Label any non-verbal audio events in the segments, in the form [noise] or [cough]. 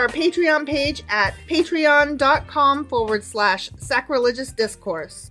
our Patreon page at patreon.com forward slash sacrilegious discourse.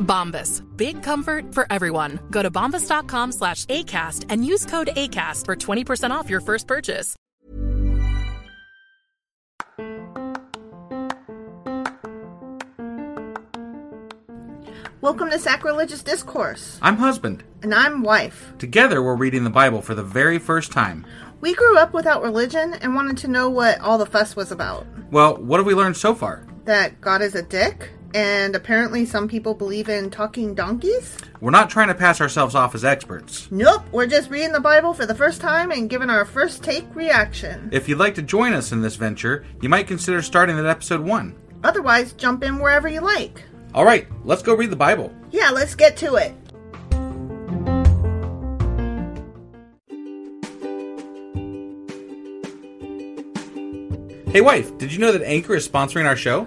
Bombas. Big comfort for everyone. Go to bombas.com slash ACAST and use code ACAST for 20% off your first purchase. Welcome to Sacrilegious Discourse. I'm husband. And I'm wife. Together, we're reading the Bible for the very first time. We grew up without religion and wanted to know what all the fuss was about. Well, what have we learned so far? That God is a dick, and apparently some people believe in talking donkeys? We're not trying to pass ourselves off as experts. Nope, we're just reading the Bible for the first time and giving our first take reaction. If you'd like to join us in this venture, you might consider starting at episode 1. Otherwise, jump in wherever you like. All right, let's go read the Bible. Yeah, let's get to it. Hey, wife, did you know that Anchor is sponsoring our show?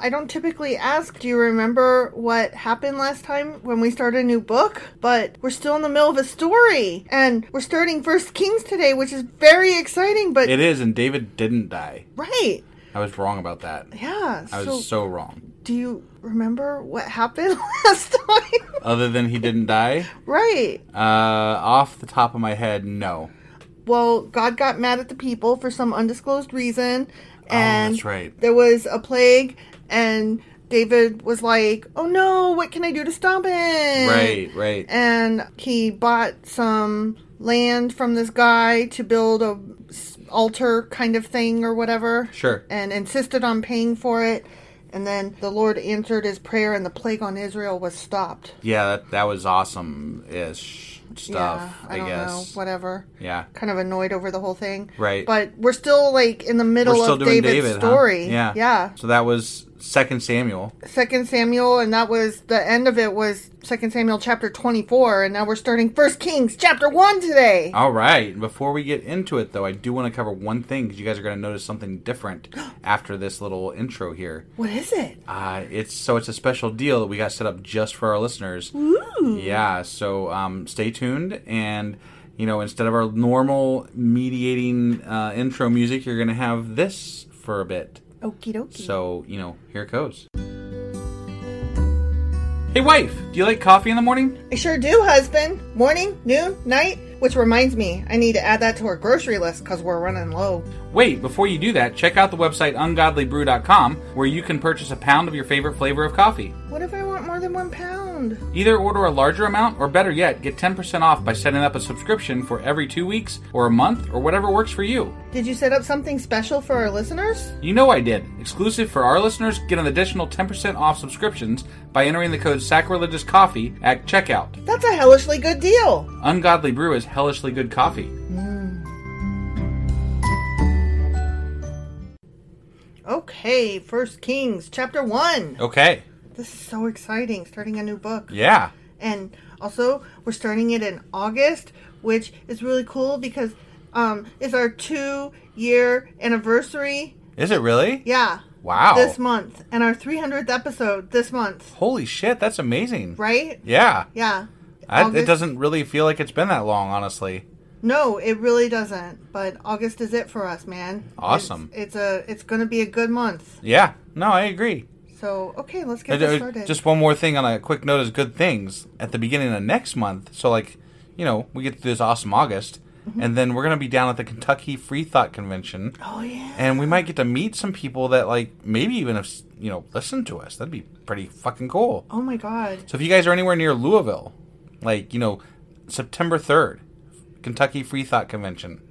I don't typically ask, do you remember what happened last time when we started a new book? But we're still in the middle of a story. And we're starting First Kings today, which is very exciting, but. It is, and David didn't die. right. I was wrong about that. Yeah. I so, was so wrong. do you remember what happened [laughs] last time? Other than he didn't die, right. uh, off the top of my head, no. Well, God got mad at the people for some undisclosed reason. And Oh, that's right. there was a plague, and David was like, oh no, what can I do to stop it? Right, right. and he bought some land from this guy to build a altar kind of thing or whatever Sure. and insisted on paying for it and then the lord answered his prayer and the plague on israel was stopped Yeah, that, that was awesome ish. stuff. yeah, I, I, don't guess. know. Whatever. Yeah. Kind of annoyed over the whole thing. Right. But we're still like in the middle of David's David, huh? story. Yeah. Yeah. So that was Second Samuel. Second Samuel, and that was the end of it was Second Samuel chapter twenty four, and now we're starting First Kings chapter one today. All right. Before we get into it, though, I do want to cover one thing because you guys are going to notice something different [gasps] after this little intro here. What is it? Uh, it's so it's a special deal that we got set up just for our listeners. Ooh. Yeah. So um, stay tuned, and you know, instead of our normal mediating uh, intro music, you're going to have this for a bit. Okie dokie. So you know, here it goes. Hey, wife, do you like coffee in the morning? I sure do, husband. Morning, noon, night. Which reminds me, I need to add that to our grocery list because we're running low. Wait, before you do that, check out the website ungodlybrew.com where you can purchase a pound of your favorite flavor of coffee. What if I want more than one pound? Either order a larger amount, or better yet, get 10% off by setting up a subscription for every two weeks, or a month, or whatever works for you. Did you set up something special for our listeners? You know I did. Exclusive for our listeners, get an additional 10% off subscriptions by entering the code Sacrilegious Coffee at checkout. That's a hellishly good deal. Ungodly Brew is hellishly good coffee. Hmm. Okay, First Kings chapter one. Okay. This is so exciting, starting a new book. Yeah. And also, we're starting it in August, which is really cool because um, it's our two year anniversary. Is it really? Yeah. Wow. This month. And our 300th episode this month. Holy shit, that's amazing. Right? Yeah. Yeah. I, it August- doesn't really feel like it's been that long, honestly. No, it really doesn't. But August is it for us, man. Awesome. It's, it's a. It's going to be a good month. Yeah. No, I agree. So okay, let's get this started. Just one more thing on a quick note is good things at the beginning of next month. So like, you know, we get this awesome August, mm-hmm. and then we're gonna be down at the Kentucky Free Thought Convention, oh yeah. and we might get to meet some people that like maybe even if you know listen to us. That'd be pretty fucking cool. Oh my god. So if you guys are anywhere near Louisville, like you know, September third, Kentucky Free Thought Convention,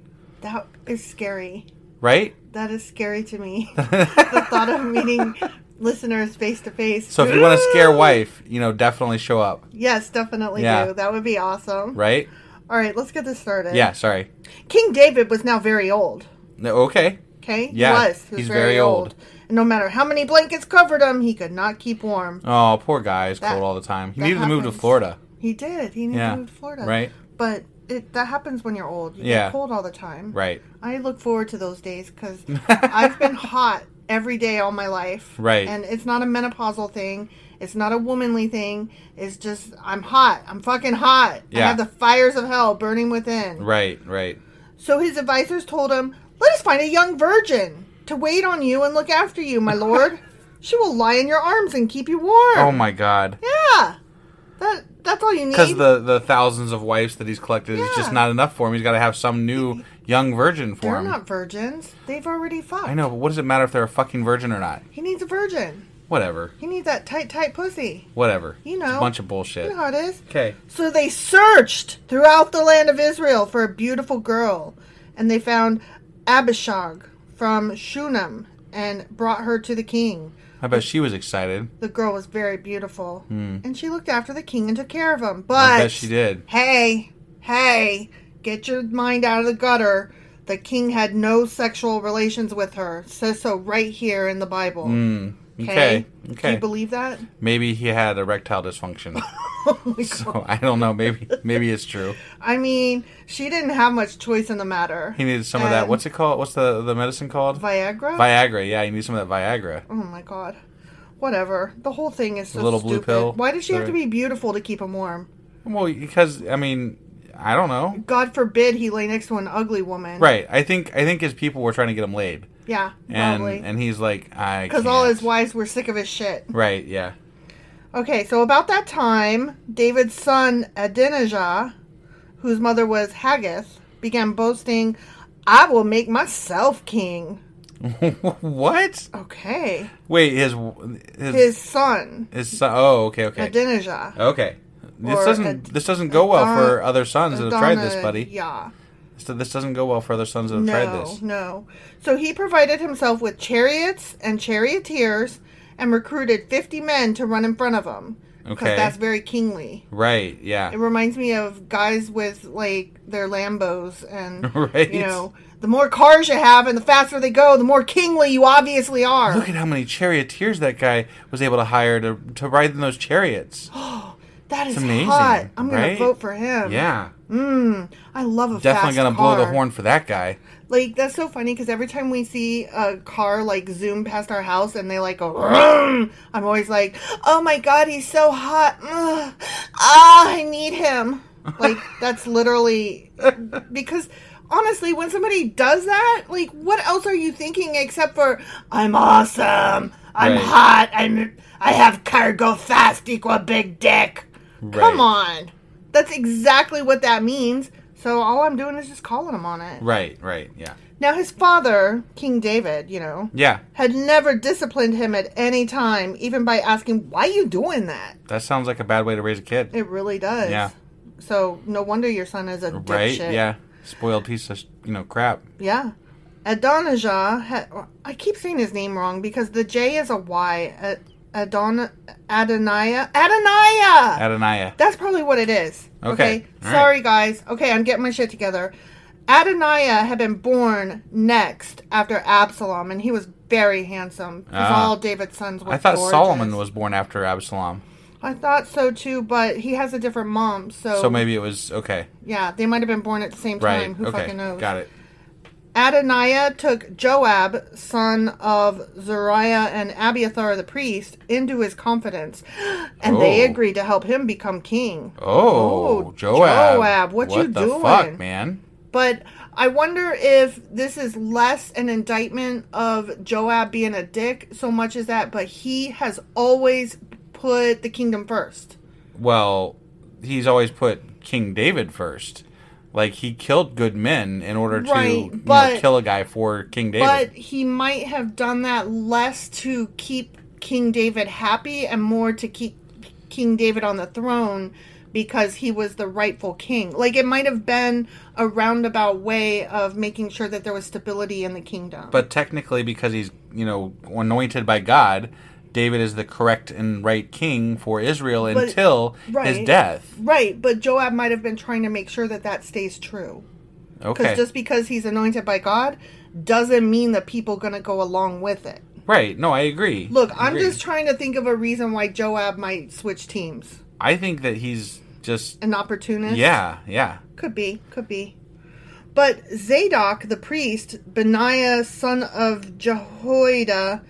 That is scary. right? That is scary to me. [laughs] [laughs] the thought of meeting listeners face to face. So if you want to scare wife, you know, definitely show up, Yes, definitely Yeah. do. That would be awesome. right? All right, let's get this started. Yeah. Sorry. King David was now very old. No, okay. Okay? Yeah, He was. He was he's very, very old. old. And no matter how many blankets covered him, he could not keep warm. Oh, poor guy. That- cold all the time. He needed to move to. Florida. He did. He needed Yeah, to move to Florida. right. But it, that happens when you're old. You Yeah. get cold all the time. Right. I look forward to those days because [laughs] I've been hot every day all my life. Right. And it's not a menopausal thing. It's not a womanly thing. It's just I'm hot. I'm fucking hot. I have the fires of hell burning within. Right, right. So his advisors told him, "Let us find a young virgin to wait on you and look after you, my lord. [laughs] she will lie in your arms and keep you warm." Oh my god. Yeah. That that's all you need. Because the, the thousands of wives that he's collected is just not enough for him. He's got to have some new young virgin for him. They're him. not virgins. They've already fucked. I know, but what does it matter if they're a fucking virgin or not? He needs a virgin. Whatever. He needs that tight, tight pussy. Whatever. You It's know. a bunch of bullshit. You know how it is. Okay. So they searched throughout the land of Israel for a beautiful girl, and they found Abishag from Shunem and brought her to the king. I bet she was excited. The girl was very beautiful, and she looked after the king and took care of him. But. I bet she did. Hey, hey, get your mind out of the gutter. The king had no sexual relations with her. It says so right here in the Bible. Hmm. Okay. Okay. Do you believe that? Maybe he had erectile dysfunction. [laughs] Oh my God. so I don't know. Maybe maybe it's true. I mean, she didn't have much choice in the matter. He needed some of that. What's it called? What's the the medicine called? Viagra? Viagra. Yeah, you need some of that Viagra. oh my god. Whatever. The whole thing is so The little blue stupid. pill? Why does she have to be beautiful to keep him warm? Well, because I mean, I don't know. God forbid he lay next to an ugly woman. Right. I think I think his people were trying to get him laid, Yeah, and probably. and he's like, I Because all his wives were sick of his shit. Right. Yeah. Okay, so about that time, David's son Adonijah, whose mother was Haggith, began boasting, "I will make myself king." [laughs] what? Okay, Wait. His his his son his son. Oh. Okay. Okay. Adonijah. Okay. This doesn't Ad- this doesn't go well for other sons that have tried this, buddy. Yeah. So this doesn't go well for other sons that have tried this. no. So he provided himself with chariots and charioteers and recruited 50 men to run in front of him. because Okay. that's very kingly. Right. Yeah. It reminds me of guys with like their Lambos and [laughs] Right. you know, the more cars you have and the faster they go, the more kingly you obviously are. Look at how many charioteers that guy was able to hire to to ride in those chariots. Oh, [gasps] that is It's amazing, hot. I'm gonna vote for him. Yeah. I love a Definitely gonna blow the horn for that guy. Like that's so funny because every time we see a car like zoom past our house and they like go, "Vroom," [laughs] I'm always like, oh my god, he's so hot. Ugh. Ah, I need him. Like [laughs] that's literally because honestly, when somebody does that, like what else are you thinking except for I'm awesome, I'm Right. hot, I'm I have cargo fast equal big dick. Come on, that's exactly what that means. So all I'm doing is just calling him on it. Right. Right. Yeah. Now, his father, King David, you know, Yeah. had never disciplined him at any time, even by asking, Why are you doing that? That sounds like a bad way to raise a kid. It really does. Yeah. So, no wonder your son is a dipshit. Right? Yeah. Spoiled piece of you know crap. Yeah. Adonijah, had, I keep saying his name wrong because the J is a Y. Uh, Adon, Adoniah? Adoniah! Adoniah. That's probably what it is. Okay. Okay. Sorry, right. guys. Okay, I'm getting my shit together. Adoniah had been born next after Absalom, and he was very handsome. Because Ah. all David's sons were I thought gorgeous. Solomon was born after Absalom. I thought so too, but he has a different mom, so, So maybe it was okay. yeah, they might have been born at the same Right. time. Who okay. fucking knows? Got it. Adoniah took Joab, son of Zariah and Abiathar the priest, into his confidence, and they Oh. agreed to help him become king. Oh, Oh, Joab. Joab, what you the doing? fuck, man? But I wonder if this is less an indictment of Joab being a dick so much as that, but he has always put the kingdom first. Well, he's always put King David first. Like he killed good men in order to Right, you know, kill a guy for King David. But he might have done that less to keep King David happy and more to keep King David on the throne because he was the rightful king. Like it might have been a roundabout way of making sure that there was stability in the kingdom. But technically, because he's you know anointed by God, David is the correct and right king for Israel But- until his death. right, but Joab might have been trying to make sure that that stays true. Because Okay, just because he's anointed by God doesn't mean that people going to go along with it. right? No, I agree. Look, I I'm agree. just trying to think of a reason why Joab might switch teams. I think that he's just An opportunist? yeah, yeah. Could be, could be. But Zadok, the priest, Benaiah, son of Jehoiada,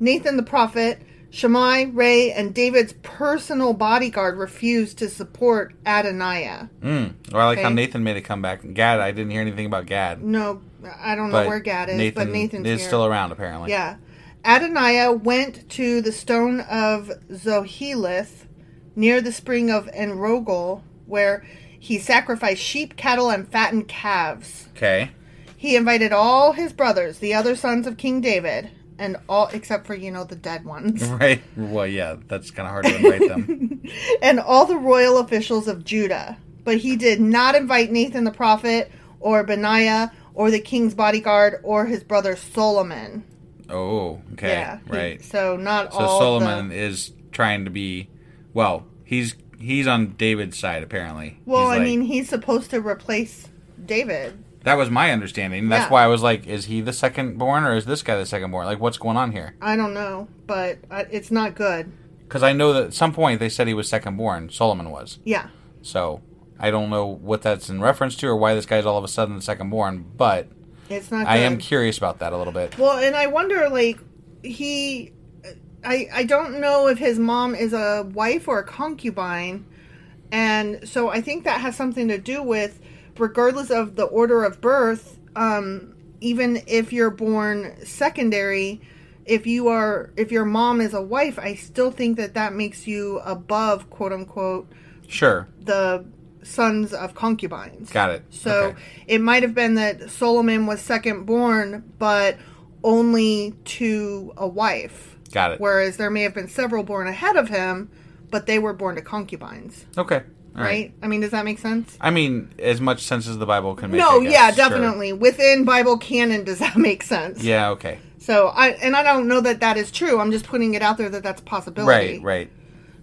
Nathan the prophet, Shimei, Rei, and David's personal bodyguard refused to support Adoniah. Mm. Or I like how Nathan made a comeback. Gad, I didn't hear anything about Gad. No, I don't know where Gad is, Nathan but Nathan's is here. still around apparently. Yeah. Adoniah went to the stone of Zoheleth near the spring of En-rogel, where he sacrificed sheep, cattle, and fattened calves. Okay. He invited all his brothers, the other sons of King David, and all except for, you know, the dead ones, [laughs] Right. Well, yeah, that's kind of hard to invite them. [laughs] and all the royal officials of Judah. But he did not invite Nathan the prophet, or Benaiah, or the king's bodyguard, or his brother Solomon. Oh, okay. Yeah. he- right. so not all So all. Solomon the, is trying to be, well, he's he's on David's side apparently. Well, He's I like- mean, he's supposed to replace David. That was my understanding. That's Yeah. why I was like, is he the second born or is this guy the second born? Like, what's going on here? I don't know, but uh, it's not good. Because I know that at some point they said he was second born. Solomon was. Yeah. So I don't know what that's in reference to or why this guy's all of a sudden the second born. But It's not good. I am curious about that a little bit. Well, and I wonder, like, he. I, I don't know if his mom is a wife or a concubine. And so I think that has something to do with, regardless of the order of birth, um, even if you're born secondary, if you are, if your mom is a wife, I still think that that makes you above, quote unquote, Sure. the sons of concubines. Got it. So Okay. it might have been that Solomon was second born, but only to a wife. Got it. Whereas there may have been several born ahead of him, but they were born to concubines. Okay. All Right? I mean, does that make sense? I mean, as much sense as the Bible can make. no, guess. yeah, Sure. definitely. Within Bible canon, does that [laughs] make sense? Yeah. Okay. So I and I don't know that that is true. I'm just putting it out there that that's a possibility. Right. Right.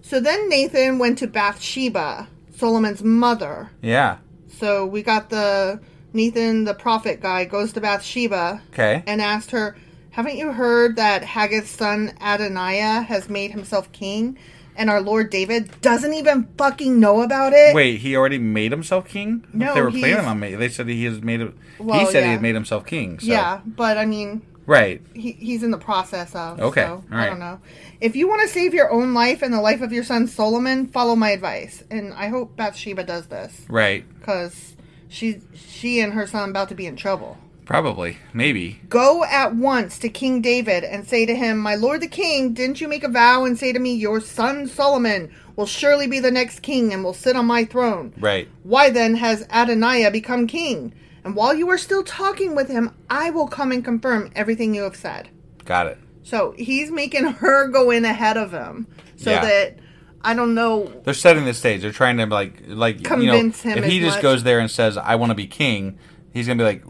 So then Nathan went to Bathsheba, Solomon's mother. Yeah. So we got the Nathan, the prophet guy, goes to Bathsheba Okay. and asked her, Haven't you heard that Haggith's son Adoniah has made himself king? And our Lord David doesn't even fucking know about it? Wait, he already made himself king? No, they were planning on making. They said he has made. A, he Well, said he yeah. had made himself king. So. Yeah, but I mean, Right. he, he's in the process of. Okay, So, I don't know. If you want to save your own life and the life of your son Solomon, follow my advice. And I hope Bathsheba does this Right. because she, she and her son about to be in trouble. Probably. Maybe. Go at once to King David and say to him, My lord the king, didn't you make a vow and say to me, Your son Solomon will surely be the next king and will sit on my throne? Right. Why then has Adoniah become king? And while you are still talking with him, I will come and confirm everything you have said. Got it. So he's making her go in ahead of him so Yeah. that I don't know. They're setting the stage. They're trying to like like Convince you know, him If he as just much. goes there and says, "I want to be king," he's gonna be like,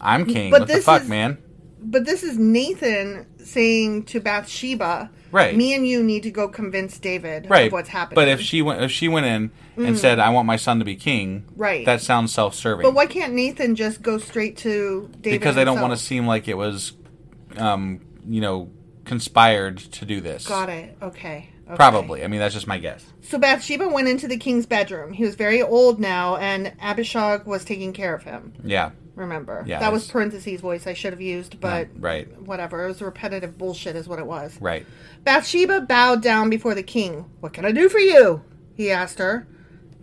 "I'm king." But what the fuck, is- man? But this is Nathan saying to Bathsheba, Right. Me and you need to go convince David Right. of what's happening. But if she went, if she went in and said, "I want my son to be king," Mm. Right. That sounds self-serving. But why can't Nathan just go straight to David? because they don't want to seem like it was, um, you know, conspired to do this. Got it. Okay. Okay. Probably. I mean, that's just my guess. So Bathsheba went into the king's bedroom. He was very old now, and Abishag was taking care of him. Yeah. Remember? Yeah, that was parentheses voice I should have used, but right. whatever. It was repetitive bullshit, is what it was. Right. Bathsheba bowed down before the king. What can I do for you? He asked her.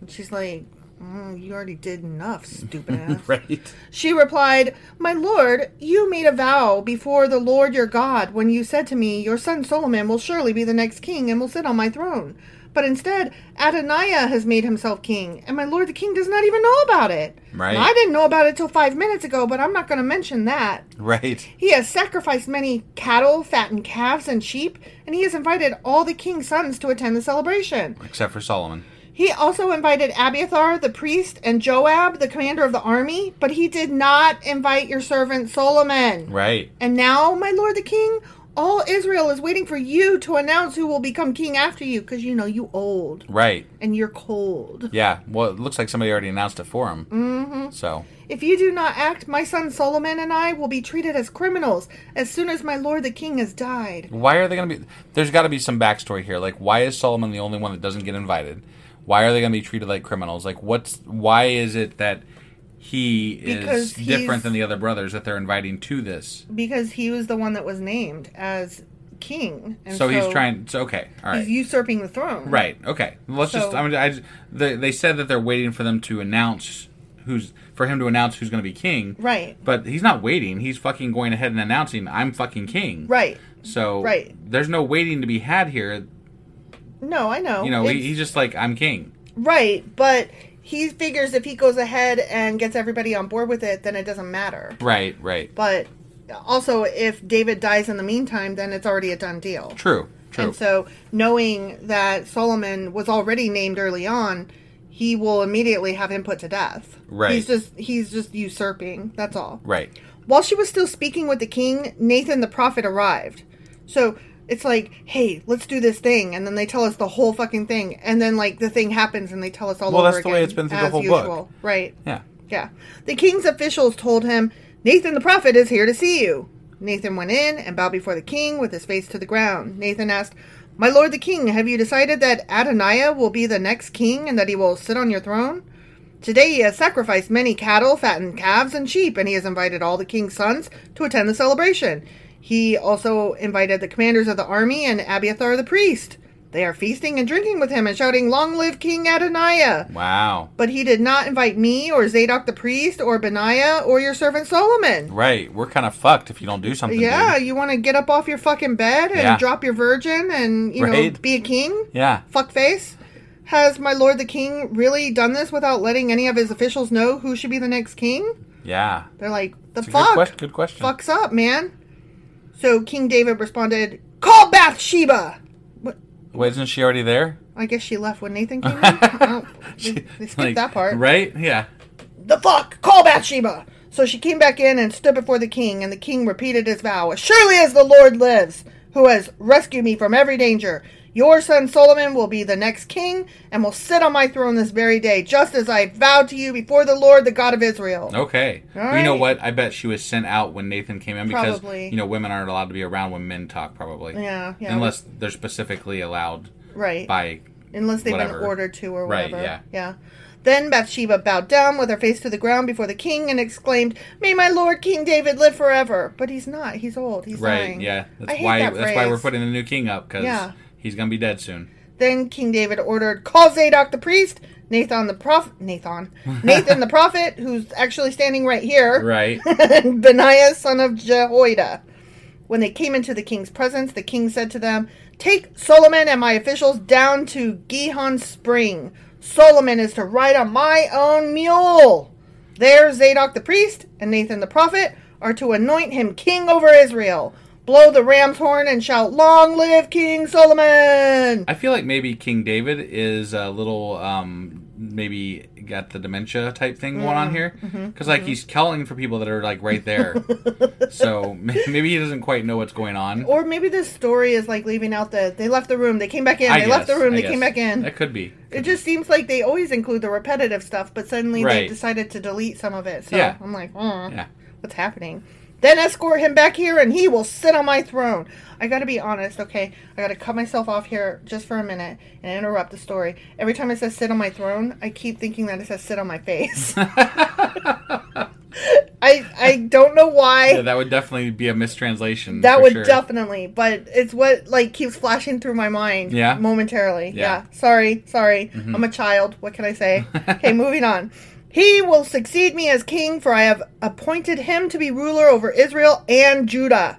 And she's like, "Mm, You already did enough, stupid [laughs] ass. Right. She replied, My lord, you made a vow before the Lord your God when you said to me, Your son Solomon will surely be the next king and will sit on my throne. But instead, Adoniah has made himself king, and my lord the king does not even know about it. Right. Now, I didn't know about it till five minutes ago, but I'm not going to mention that. Right. He has sacrificed many cattle, fattened calves, and sheep, and he has invited all the king's sons to attend the celebration. Except for Solomon. He also invited Abiathar, the priest, and Joab, the commander of the army, but he did not invite your servant Solomon. Right. And now, my lord the king, all Israel is waiting for you to announce who will become king after you, because you know you old Right. and you're cold. Yeah. Well, it looks like somebody already announced it for him. Mm-hmm. So. If you do not act, my son Solomon and I will be treated as criminals as soon as my lord the king has died. Why are they going to be? There's got to be some backstory here. Like, why is Solomon the only one that doesn't get invited? Why are they going to be treated like criminals? Like, what's why is it that he is different than the other brothers that they're inviting to this? Because he was the one that was named as king. And So, he's trying. So okay, all right, He's usurping the throne. right, okay. Let's just. I mean, I just, they, they said that they're waiting for them to announce who's for him to announce who's going to be king. Right. But he's not waiting. He's fucking going ahead and announcing, "I'm fucking king." Right. So Right. there's no waiting to be had here. No, I know. You know, he, he's just like, "I'm king." right, but he figures if he goes ahead and gets everybody on board with it, then it doesn't matter. Right, right. But also, if David dies in the meantime, then it's already a done deal. True, true. And so, knowing that Solomon was already named early on, he will immediately have him put to death. Right. He's just he's just usurping. That's all. right. While she was still speaking with the king, Nathan the prophet arrived. So it's like, hey, let's do this thing, and then they tell us the whole fucking thing, and then like the thing happens, and they tell us all Well, over that's the again. way it's been through the whole usual. book. right? Yeah. Yeah. The king's officials told him, Nathan the prophet is here to see you. Nathan went in and bowed before the king with his face to the ground. Nathan asked, My lord the king, have you decided that Adoniah will be the next king and that he will sit on your throne? Today he has sacrificed many cattle, fattened calves, and sheep, and he has invited all the king's sons to attend the celebration. He also invited the commanders of the army and Abiathar the priest. They are feasting and drinking with him and shouting, Long live King Adoniah! Wow. But he did not invite me or Zadok the priest or Benaiah or your servant Solomon. Right. We're kind of fucked if you don't do something. Yeah, dude. you want to get up off your fucking bed and Yeah. drop your virgin and, you know, be a king? Yeah. Fuckface? Has my lord the king really done this without letting any of his officials know who should be the next king? Yeah. They're like, the fuck? good question. Good question. Fucks up, man. So King David responded, Call Bathsheba! What? Wait, isn't she already there? I guess she left when Nathan came in. [laughs] Oh, they, they skipped Like, that part. Right? Yeah. The fuck? Call Bathsheba! So she came back in and stood before the king, and the king repeated his vow. As surely as the Lord lives, who has rescued me from every danger. Your son Solomon will be the next king and will sit on my throne this very day, just as I vowed to you before the Lord, the God of Israel. Okay. All You know what? I bet she was sent out when Nathan came in because Probably. you know women aren't allowed to be around when men talk. Probably. Yeah, yeah. Unless they're specifically allowed Right. by. Unless they've whatever. been ordered to or whatever. Right, yeah. Yeah. Then Bathsheba bowed down with her face to the ground before the king and exclaimed, May my lord King David live forever. But he's not. He's old. He's Right. dying. Yeah. That's I hate why. that that's why we're putting the new king up because Yeah. He's gonna be dead soon. Then King David ordered, Call Zadok the priest, Nathan the prophet, Nathan, [laughs] Nathan the prophet, who's actually standing right here, Right. [laughs] and Benaiah son of Jehoiada. When they came into the king's presence, the king said to them, Take Solomon and my officials down to Gihon Spring. Solomon is to ride on my own mule. There Zadok the priest and Nathan the prophet are to anoint him king over Israel. Blow the ram's horn and shout, Long live King Solomon! I feel like maybe King David is a little um maybe got the dementia type thing going Mm, on here mm-hmm, because like he's calling for people that are like right there. [laughs] so [laughs] maybe he doesn't quite know what's going on. Or maybe this story is like leaving out the they left the room, they came back in, I they left the room, I they guess. came back in. That could be. It just seems like they always include the repetitive stuff, but suddenly they decided to delete some of it. So Yeah. I'm like, oh, Yeah. what's happening? Then escort him back here and he will sit on my throne. I gotta be honest, okay? I gotta cut myself off here just for a minute and interrupt the story. Every time it says sit on my throne, I keep thinking that it says sit on my face. [laughs] I I don't know why. Yeah, that would definitely be a mistranslation. That would sure. definitely, but it's what like keeps flashing through my mind. Yeah? momentarily. Yeah. Yeah. Mm-hmm. Sorry, sorry. I'm a child. What can I say? [laughs] okay, moving on. He will succeed me as king, for I have appointed him to be ruler over Israel and Judah.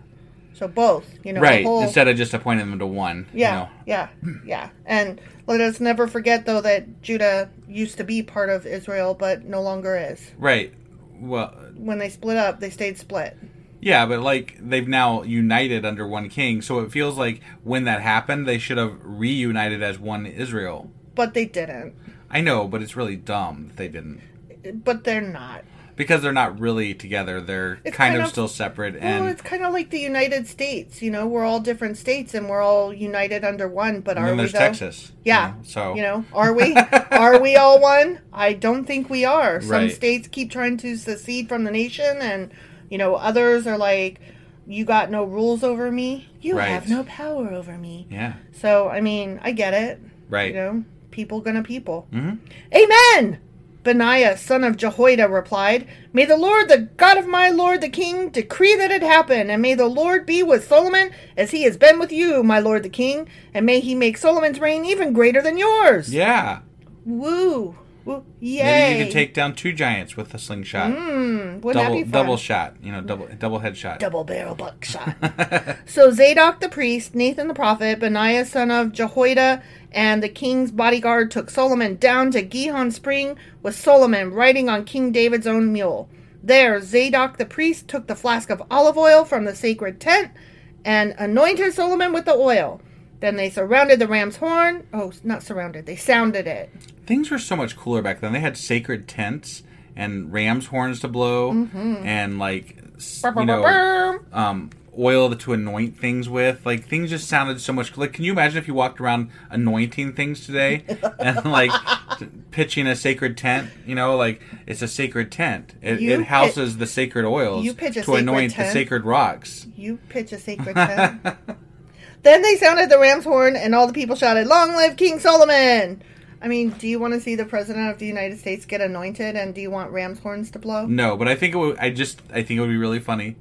So both, you know, right whole- instead of just appointing them to one. you yeah, know. yeah, yeah. And let us never forget, though, that Judah used to be part of Israel, but no longer is. Right. Well, When they split up, they stayed split. yeah, but like they've now united under one king, so it feels like when that happened, they should have reunited as one Israel. But they didn't. I know, but it's really dumb that they didn't. But they're not. Because they're not really together. They're kind, kind of, of- still separate Well, and it's kind of like the United States. You know, we're all different states and we're all united under one. But are we though? Texas. you Yeah. know, so you know, are we? are we [laughs] all one? I don't think we are. Some Right. states keep trying to secede from the nation, and you know, others are like, "You got no rules over me. You Right. have no power over me." Yeah. So, I mean, I get it. Right. You know, people gonna people. Mhm. Amen. Benaiah, son of Jehoiada, replied, May the Lord, the God of my Lord the king, decree that it happen, and may the Lord be with Solomon as he has been with you, my Lord the king, and may he make Solomon's reign even greater than yours. Yeah. Woo. Woo. Yay. Maybe you could take down two giants with a slingshot. Mm, wouldn't that be fun? double shot. You know, double double headshot. double barrel buckshot. [laughs] so Zadok the priest, Nathan the prophet, Benaiah son of Jehoiada, and the king's bodyguard took Solomon down to Gihon Spring with Solomon riding on King David's own mule. There, Zadok the priest took the flask of olive oil from the sacred tent and anointed Solomon with the oil. Then they surrounded the ram's horn. Oh, not surrounded. They sounded it. Things were so much cooler back then. They had sacred tents and ram's horns to blow mm-hmm. and like you know um, oil to anoint things with. Like things just sounded so much. Like, can you imagine if you walked around anointing things today [laughs] and like t- pitching a sacred tent? You know, like it's a sacred tent. It, it houses the sacred oils you pitch a to sacred anoint the tent? sacred rocks. You pitch a sacred tent. [laughs] then they sounded the ram's horn, and all the people shouted, Long live King Solomon! I mean, do you want to see the President of the United States get anointed, and do you want ram's horns to blow? No, but I think it would. I just I think it would be really funny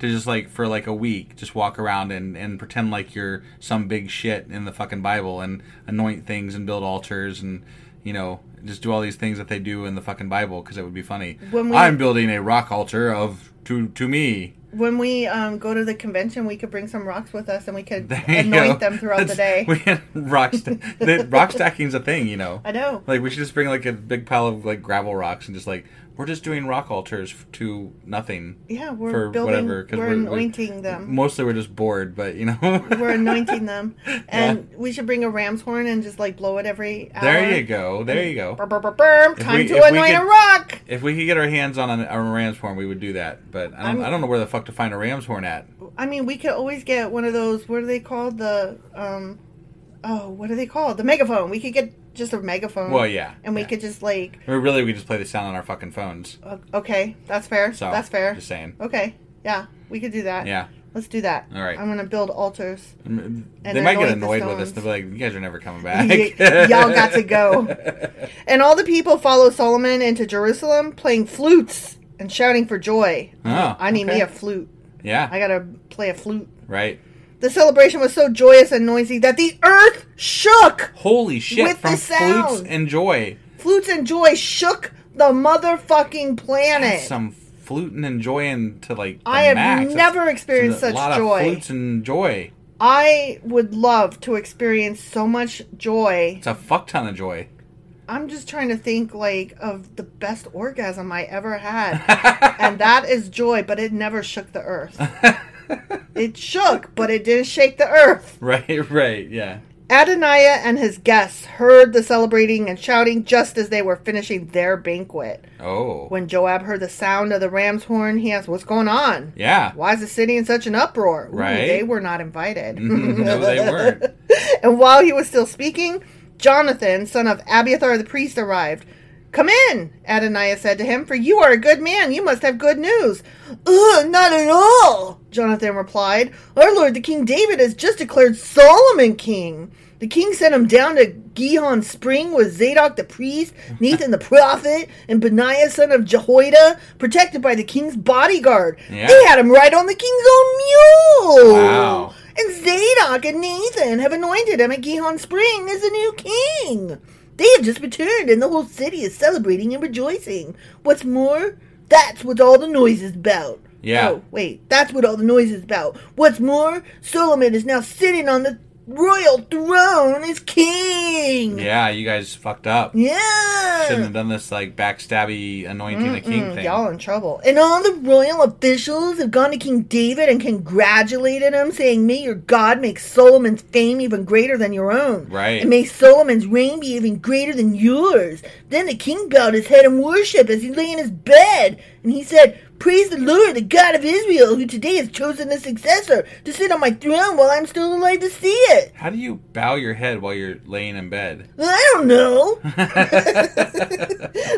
to just like for like a week just walk around and and pretend like you're some big shit in the fucking Bible and anoint things and build altars and you know just do all these things that they do in the fucking Bible because it would be funny. When we- I'm building a rock altar of to to me. When we um, go to the convention, we could bring some rocks with us, and we could There anoint them throughout the [laughs] day. We can rock sta- [laughs] the, rock stacking's a thing, you know. I know. Like we should just bring like a big pile of like gravel rocks and just like we're just doing rock altars f- to nothing. Yeah, we're for building. whatever, 'cause we're, we're- we- anointing them. Mostly we're just bored, but you know. [laughs] We're anointing them, and we should bring a ram's horn and just like blow it every hour. there you go. There you go. Brr, brr, brr. Time we- to anoint a rock. If we could get our hands on a, a ram's horn, we would do that. But I don't, I don't know where the fuck to find a ram's horn at. I mean, we could always get one of those. What are they called? The um, oh, what are they called? The megaphone. We could get just a megaphone. Well, yeah, and we yeah. could just like, Or really, we just play the sound on our fucking phones. uh, okay, that's fair. So that's fair. Just saying. Okay, yeah, we could do that. Yeah. let's do that. All right. I'm gonna build altars. Mm, And they might get annoyed with us. They'll be like, "You guys are never coming [laughs] back." Y'all got to go. [laughs] And all the people follow Solomon into Jerusalem, playing flutes and shouting for joy. Oh, I need me a flute. yeah. I gotta play a flute. right. The celebration was so joyous and noisy that the earth shook. Holy shit! With the from flutes and joy. Flutes and joy shook the motherfucking planet. Some fluting and joying to like. I have max. That's- never experienced that's such a lot joy. Of flutes and joy. I would love to experience so much joy. It's a fuck ton of joy. I'm just trying to think like of the best orgasm I ever had. [laughs] and that is joy, but it never shook the earth. [laughs] it shook, but it didn't shake the earth. Right. Right. Yeah. Adoniah and his guests heard the celebrating and shouting just as they were finishing their banquet. Oh. When Joab heard the sound of the ram's horn, he asked, What's going on? yeah. Why is the city in such an uproar? Ooh, Right. they were not invited. Mm-hmm. no, they weren't. [laughs] And while he was still speaking, Jonathan, son of Abiathar the priest, arrived. Come in, Adoniah said to him, for you are a good man. You must have good news. Ugh, not at all, Jonathan replied. Our lord the king David has just declared Solomon king. The king sent him down to Gihon Spring with Zadok the priest, [laughs] Nathan the prophet, and Benaiah son of Jehoiada, protected by the king's bodyguard. Yeah. They had him ride on the king's own mule. Wow. And Zadok and Nathan have anointed him at Gihon Spring as the new king. They have just returned, and the whole city is celebrating and rejoicing. What's more, that's what all the noise is about. Yeah. Oh, wait, that's what all the noise is about. What's more, Solomon is now sitting on the royal throne is king. Yeah. You guys fucked up. Yeah. Shouldn't have done this like backstabby anointing the king thing. Y'all in trouble. And all the royal officials have gone to King David and congratulated him, saying, May your God make Solomon's fame even greater than your own. Right. And may Solomon's reign be even greater than yours. Then the king bowed his head in worship as he lay in his bed. And he said, Praise the Lord, the God of Israel, who today has chosen a successor to sit on my throne while I'm still alive to see it. How do you bow your head while you're laying in bed? I don't know. [laughs]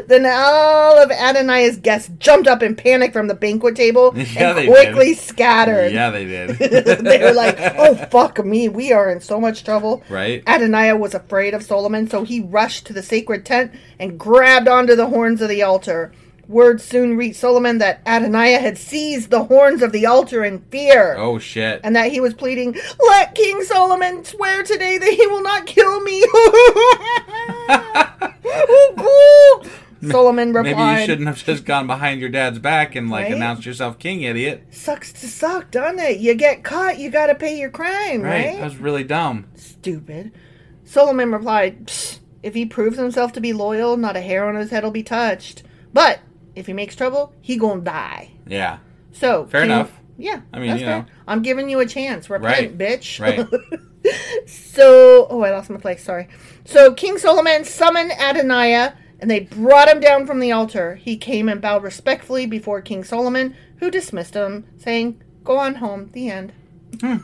then all of Adoniah's guests jumped up in panic from the banquet table [laughs] Yeah, and quickly did. scattered. Yeah, they did. [laughs] they were like, oh, fuck me. We are in so much trouble. Right. Adoniah was afraid of Solomon, so he rushed to the sacred tent and grabbed onto the horns of the altar. Word soon reached Solomon that Adoniah had seized the horns of the altar in fear oh shit. and that he was pleading, Let King Solomon swear today that he will not kill me. [laughs] [laughs] Solomon replied, Maybe you shouldn't have just gone behind your dad's back and like Right? announced yourself king, idiot. Sucks to suck, doesn't it? You get caught, you gotta pay your crime, Right. right? That was really dumb. Stupid. Solomon replied, "Psst, If he proves himself to be loyal, not a hair on his head will be touched. But if he makes trouble, he gonna die. Yeah. So Fair enough. Yeah, I mean, you fair. know. I'm giving you a chance. Repent, Right. bitch. Right. [laughs] so, oh, I lost my place. Sorry. So King Solomon summoned Adoniah, and they brought him down from the altar. He came and bowed respectfully before King Solomon, who dismissed him, saying, "Go on home." The end. Hmm.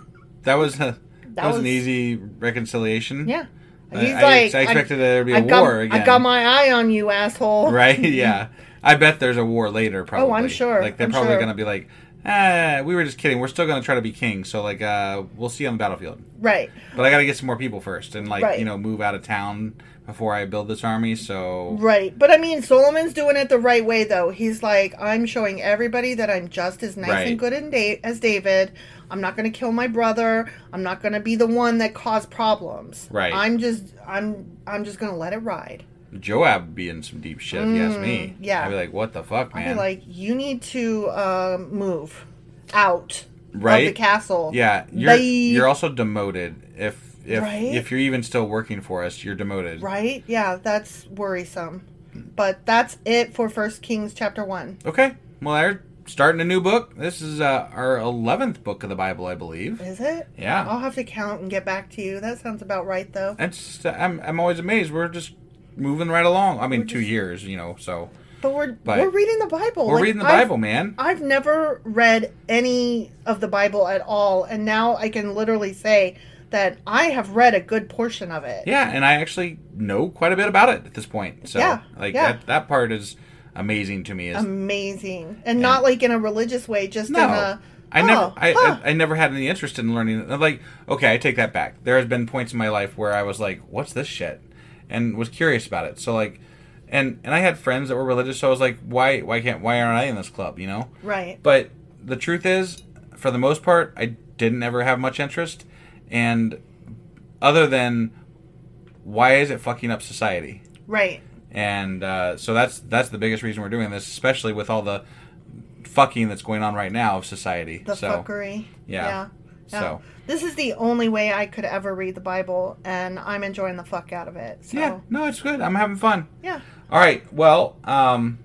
That was [laughs] a, that, was, an easy reconciliation. Yeah. I- He's I like, ex- I expected there to be a I got, war again. I got my eye on you, asshole. Right? [laughs] Yeah. I bet there's a war later. Probably. Oh, I'm sure. Like they're I'm probably sure. gonna be like, ah, we were just kidding. We're still gonna try to be king. So like, uh, we'll see you on the battlefield. Right. But I gotta get some more people first, and like, Right. you know, move out of town before I build this army. So Right. But I mean, Solomon's doing it the right way, though. He's like, I'm showing everybody that I'm just as nice Right. and good as David. I'm not going to kill my brother. I'm not going to be the one that caused problems. Right. I'm just, I'm, I'm just going to let it ride. Joab would be in some deep shit. if you ask me. Mm, yeah. I'd be like, what the fuck, I'd man? be like, you need to uh, move out Right. of the castle. yeah, you're Bye. you're also demoted. If if Right? if you're even still working for us, you're demoted. Right? Yeah, that's worrisome. But that's it for First Kings chapter one. Okay. Well, they're starting a new book. This is uh, our 11th book of the Bible, I believe. Is it? Yeah. I'll have to count and get back to you. That sounds about right, though. That's I'm I'm always amazed. We're just moving right along. I mean, 2 years, you know, so But we're But- we're reading the Bible. we're Like, reading the I've- Bible, man. I've never read any of the Bible at all, and now I can literally say that I have read a good portion of it. Yeah, and I actually know quite a bit about it at this point. So, Yeah, like yeah. that that part is amazing to me. Is Amazing, and not like in a religious way, just no, in a. I oh, never I, huh. I I never had any interest in learning. Like, okay, I take that back. There has been points in my life where I was like, "What's this shit?" And was curious about it. So like, and and I had friends that were religious, so I was like, "Why why can't why aren't I in this club?" You know. right. But the truth is, for the most part, I didn't ever have much interest, and other than why is it fucking up society? Right. and uh, so that's that's the biggest reason we're doing this, especially with all the fucking that's going on right now of society. The so fuckery. yeah. Yeah. Yeah. So- this is the only way I could ever read the Bible, and I'm enjoying the fuck out of it. So yeah, no, it's good. I'm having fun. yeah. All right, well, um,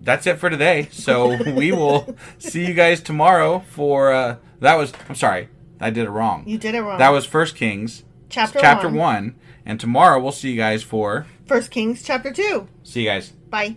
that's it for today. So [laughs] we will see you guys tomorrow for uh, that was. I'm sorry, I did it wrong. You did it wrong. That was First Kings Chapter chapter one. one, and tomorrow we'll see you guys for. First Kings chapter two. See you guys. Bye.